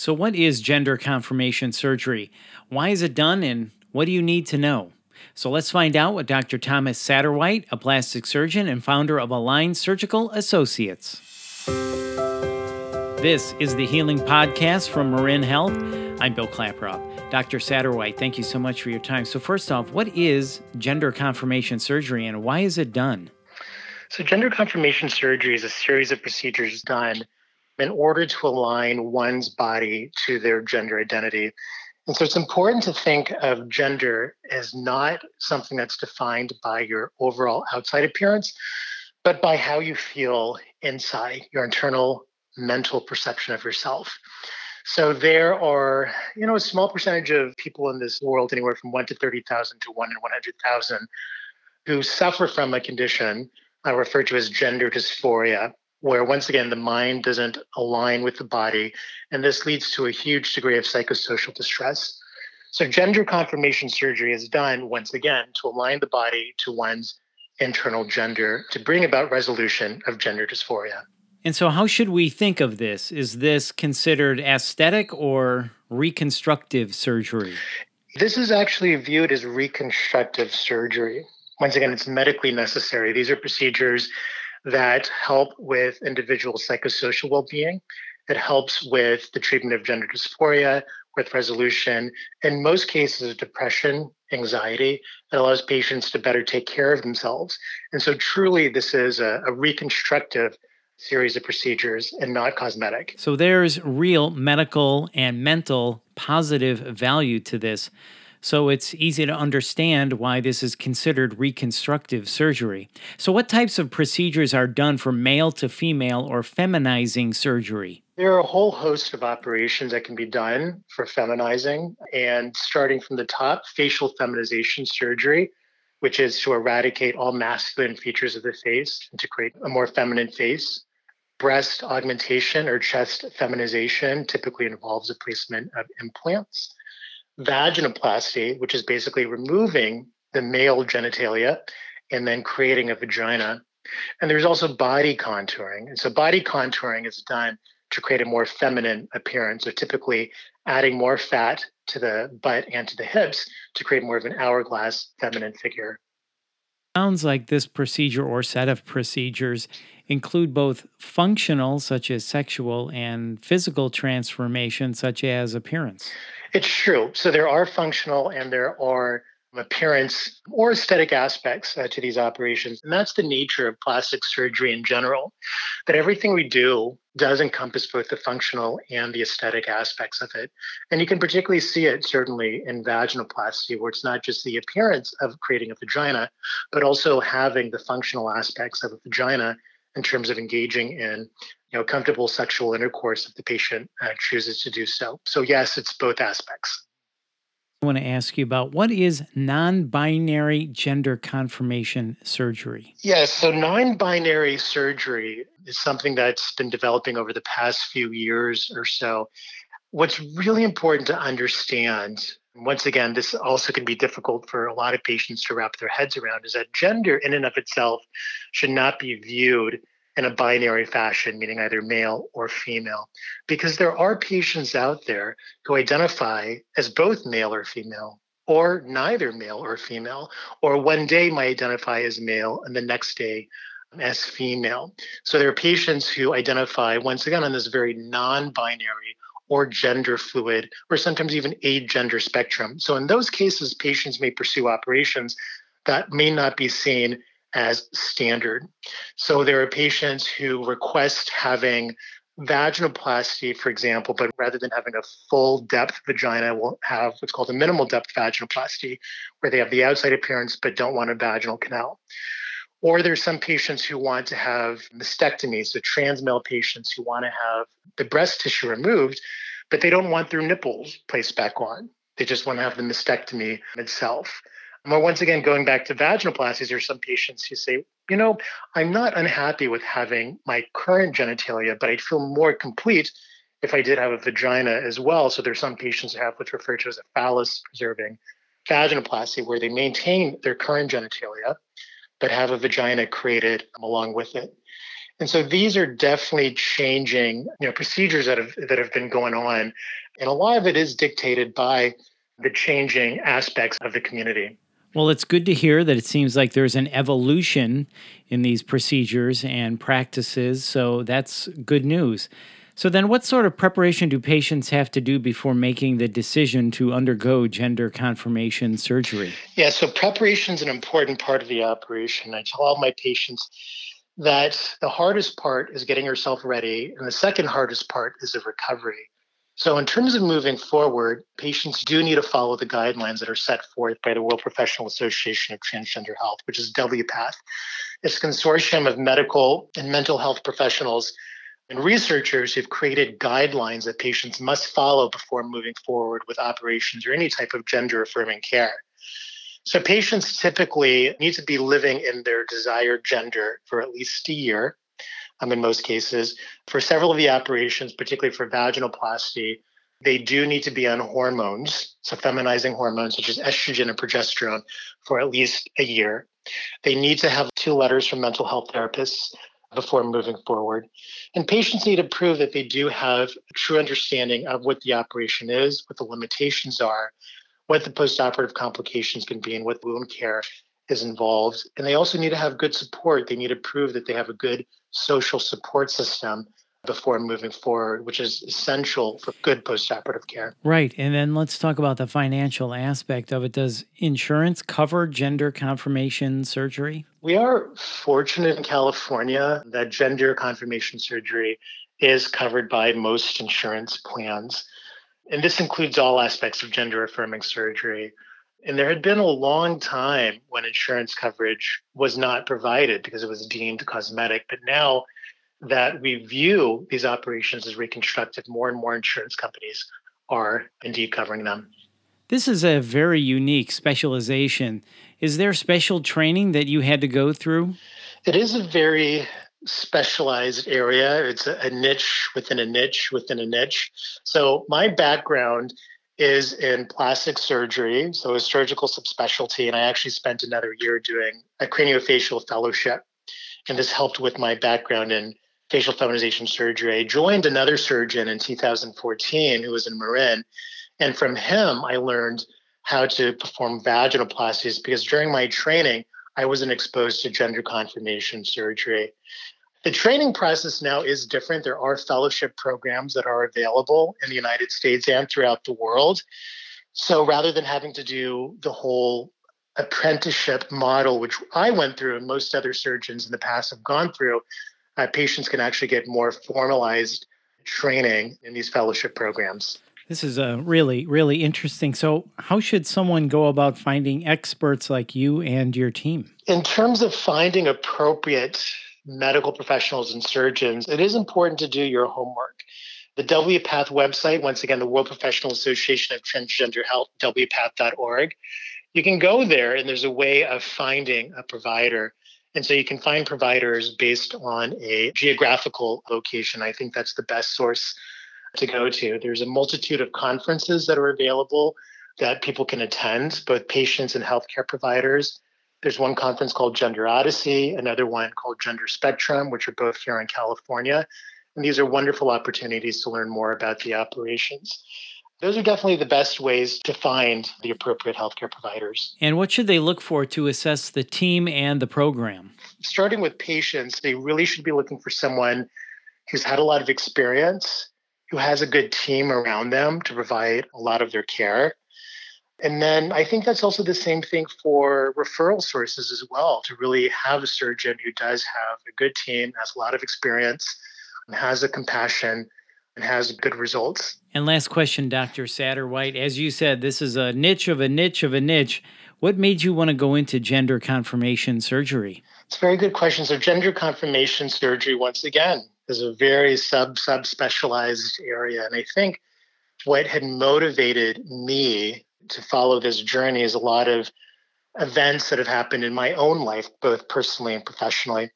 So, what is gender confirmation surgery? Why is it done, and what do you need to know? So, let's find out with Dr. Thomas Satterwhite, a plastic surgeon and founder of Align Surgical Associates. This is the Healing Podcast from Marin Health. I'm Bill Klaproth. Dr. Satterwhite, thank you so much for your time. So, first off, what is gender confirmation surgery and why is it done? So, gender confirmation surgery is a series of procedures done in order to align one's body to their gender identity. And so it's important to think of gender as not something that's defined by your overall outside appearance, but by how you feel inside, your internal mental perception of yourself. So there are, you know, a small percentage of people in this world, anywhere from one to 30,000 to one in 100,000, who suffer from a condition I refer to as gender dysphoria, where once again the mind doesn't align with the body and this leads to a huge degree of psychosocial distress. So gender confirmation surgery is done once again to align the body to one's internal gender to bring about resolution of gender dysphoria. And so how should we think of this? Is this considered aesthetic or reconstructive surgery? This is actually viewed as reconstructive surgery. Once again it's medically necessary. These are procedures that help with individual psychosocial well-being. It helps with the treatment of gender dysphoria, with resolution. In most cases, of depression, anxiety. It allows patients to better take care of themselves. And so, truly, this is a, a reconstructive series of procedures and not cosmetic. So, there's real medical and mental positive value to this. So it's easy to understand why this is considered reconstructive surgery. So, what types of procedures are done for male to female or feminizing surgery? There are a whole host of operations that can be done for feminizing. And starting from the top, facial feminization surgery, which is to eradicate all masculine features of the face and to create a more feminine face. Breast augmentation or chest feminization typically involves the placement of implants vaginoplasty, which is basically removing the male genitalia and then creating a vagina. And there's also body contouring. And so body contouring is done to create a more feminine appearance. So typically adding more fat to the butt and to the hips to create more of an hourglass feminine figure. Sounds like this procedure or set of procedures include both functional, such as sexual, and physical transformation, such as appearance. It's true. So there are functional and there are appearance or aesthetic aspects uh, to these operations. And that's the nature of plastic surgery in general, that everything we do does encompass both the functional and the aesthetic aspects of it. And you can particularly see it certainly in vaginoplasty, where it's not just the appearance of creating a vagina, but also having the functional aspects of a vagina in terms of engaging in you know, comfortable sexual intercourse if the patient uh, chooses to do so. So, yes, it's both aspects. I want to ask you about what is non binary gender confirmation surgery? Yes, so non binary surgery is something that's been developing over the past few years or so. What's really important to understand, once again, this also can be difficult for a lot of patients to wrap their heads around, is that gender in and of itself should not be viewed in a binary fashion, meaning either male or female, because there are patients out there who identify as both male or female, or neither male or female, or one day might identify as male and the next day as female. So there are patients who identify, once again, on this very non binary or gender fluid, or sometimes even a gender spectrum. So in those cases, patients may pursue operations that may not be seen as standard. So there are patients who request having vaginoplasty, for example, but rather than having a full depth vagina, will have what's called a minimal depth vaginoplasty, where they have the outside appearance but don't want a vaginal canal. Or there's some patients who want to have mastectomy, so trans male patients who want to have the breast tissue removed, but they don't want their nipples placed back on. They just want to have the mastectomy itself. Well, once again, going back to vaginoplasties, there are some patients who say, you know, I'm not unhappy with having my current genitalia, but I'd feel more complete if I did have a vagina as well. So there's some patients who have what's referred to as a phallus preserving vaginoplasty, where they maintain their current genitalia, but have a vagina created along with it. And so these are definitely changing, you know, procedures that have that have been going on. And a lot of it is dictated by the changing aspects of the community. Well, it's good to hear that it seems like there's an evolution in these procedures and practices. So that's good news. So, then what sort of preparation do patients have to do before making the decision to undergo gender confirmation surgery? Yeah, so preparation is an important part of the operation. I tell all my patients that the hardest part is getting yourself ready, and the second hardest part is the recovery. So, in terms of moving forward, patients do need to follow the guidelines that are set forth by the World Professional Association of Transgender Health, which is WPATH. It's a consortium of medical and mental health professionals and researchers who've created guidelines that patients must follow before moving forward with operations or any type of gender affirming care. So, patients typically need to be living in their desired gender for at least a year um, in most cases. For several of the operations, particularly for vaginoplasty, they do need to be on hormones, so feminizing hormones such as estrogen and progesterone, for at least a year. They need to have two letters from mental health therapists before moving forward. And patients need to prove that they do have a true understanding of what the operation is, what the limitations are, what the postoperative complications can be, and what wound care is involved. And they also need to have good support. They need to prove that they have a good social support system before moving forward, which is essential for good postoperative care. Right. And then let's talk about the financial aspect of it. Does insurance cover gender confirmation surgery? We are fortunate in California that gender confirmation surgery is covered by most insurance plans. And this includes all aspects of gender affirming surgery. And there had been a long time when insurance coverage was not provided because it was deemed cosmetic. But now that we view these operations as reconstructive, more and more insurance companies are indeed covering them. This is a very unique specialization. Is there special training that you had to go through? It is a very specialized area. It's a, niche within a niche within a niche. So, my background is in plastic surgery, so a surgical subspecialty. And I actually spent another year doing a craniofacial fellowship. And this helped with my background in facial feminization surgery. I joined another surgeon in 2014 who was in Marin. And from him, I learned how to perform vaginoplasties because during my training, I wasn't exposed to gender confirmation surgery. The training process now is different. There are fellowship programs that are available in the United States and throughout the world. So rather than having to do the whole apprenticeship model, which I went through and most other surgeons in the past have gone through, uh, patients can actually get more formalized training in these fellowship programs. This is a really, really interesting. So, how should someone go about finding experts like you and your team? In terms of finding appropriate medical professionals and surgeons, it is important to do your homework. The WPATH website, once again, the World Professional Association of Transgender Health, WPATH.org. You can go there and there's a way of finding a provider. And so you can find providers based on a geographical location. I think that's the best source to go to. There's a multitude of conferences that are available that people can attend, both patients and healthcare providers. There's one conference called Gender Odyssey, another one called Gender Spectrum, which are both here in California. And these are wonderful opportunities to learn more about the operations. Those are definitely the best ways to find the appropriate healthcare providers. And what should they look for to assess the team and the program? Starting with patients, they really should be looking for someone who's had a lot of experience, who has a good team around them to provide a lot of their care. And then I think that's also the same thing for referral sources as well to really have a surgeon who does have a good team, has a lot of experience, and has a compassion and has good results. And last question, Dr. Satterwhite. As you said, this is a niche of a niche of a niche. What made you want to go into gender confirmation surgery? It's a very good question. So, gender confirmation surgery, once again, is a very sub sub specialized area. And I think what had motivated me to follow this journey is a lot of events that have happened in my own life, both personally and professionally.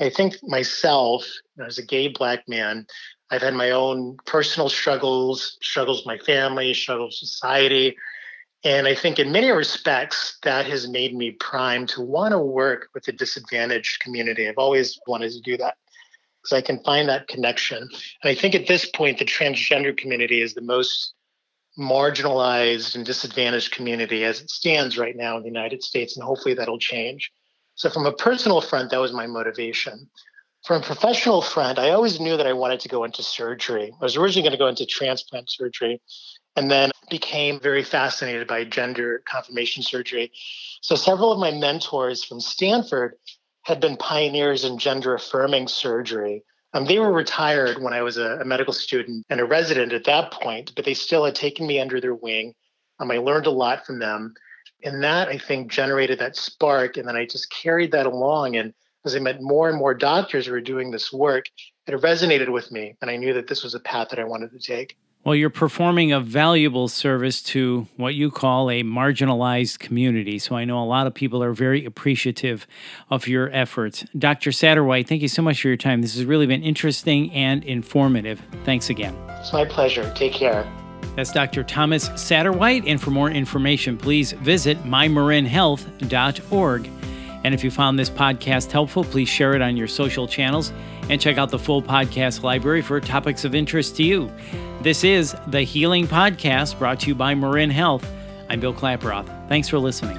I think myself, as a gay black man, I've had my own personal struggles, struggles with my family, struggles with society. And I think in many respects, that has made me primed to want to work with the disadvantaged community. I've always wanted to do that. because I can find that connection. And I think at this point, the transgender community is the most marginalized and disadvantaged community as it stands right now in the United States, and hopefully that'll change. So, from a personal front, that was my motivation. From a professional front, I always knew that I wanted to go into surgery. I was originally going to go into transplant surgery and then became very fascinated by gender confirmation surgery. So, several of my mentors from Stanford had been pioneers in gender affirming surgery. Um, they were retired when I was a, a, medical student and a resident at that point, but they still had taken me under their wing. Um, I learned a lot from them. And that, I think, generated that spark. And then I just carried that along. And as I met more and more doctors who were doing this work, it resonated with me. And I knew that this was a path that I wanted to take. Well, you're performing a valuable service to what you call a marginalized community. So I know a lot of people are very appreciative of your efforts. Dr. Satterwhite, thank you so much for your time. This has really been interesting and informative. Thanks again. It's my pleasure. Take care. That's Dr. Thomas Satterwhite. And for more information, please visit mymarinhealth.org. And if you found this podcast helpful, please share it on your social channels and check out the full podcast library for topics of interest to you. This is the Healing Podcast brought to you by Marin Health. I'm Bill Klaproth. Thanks for listening.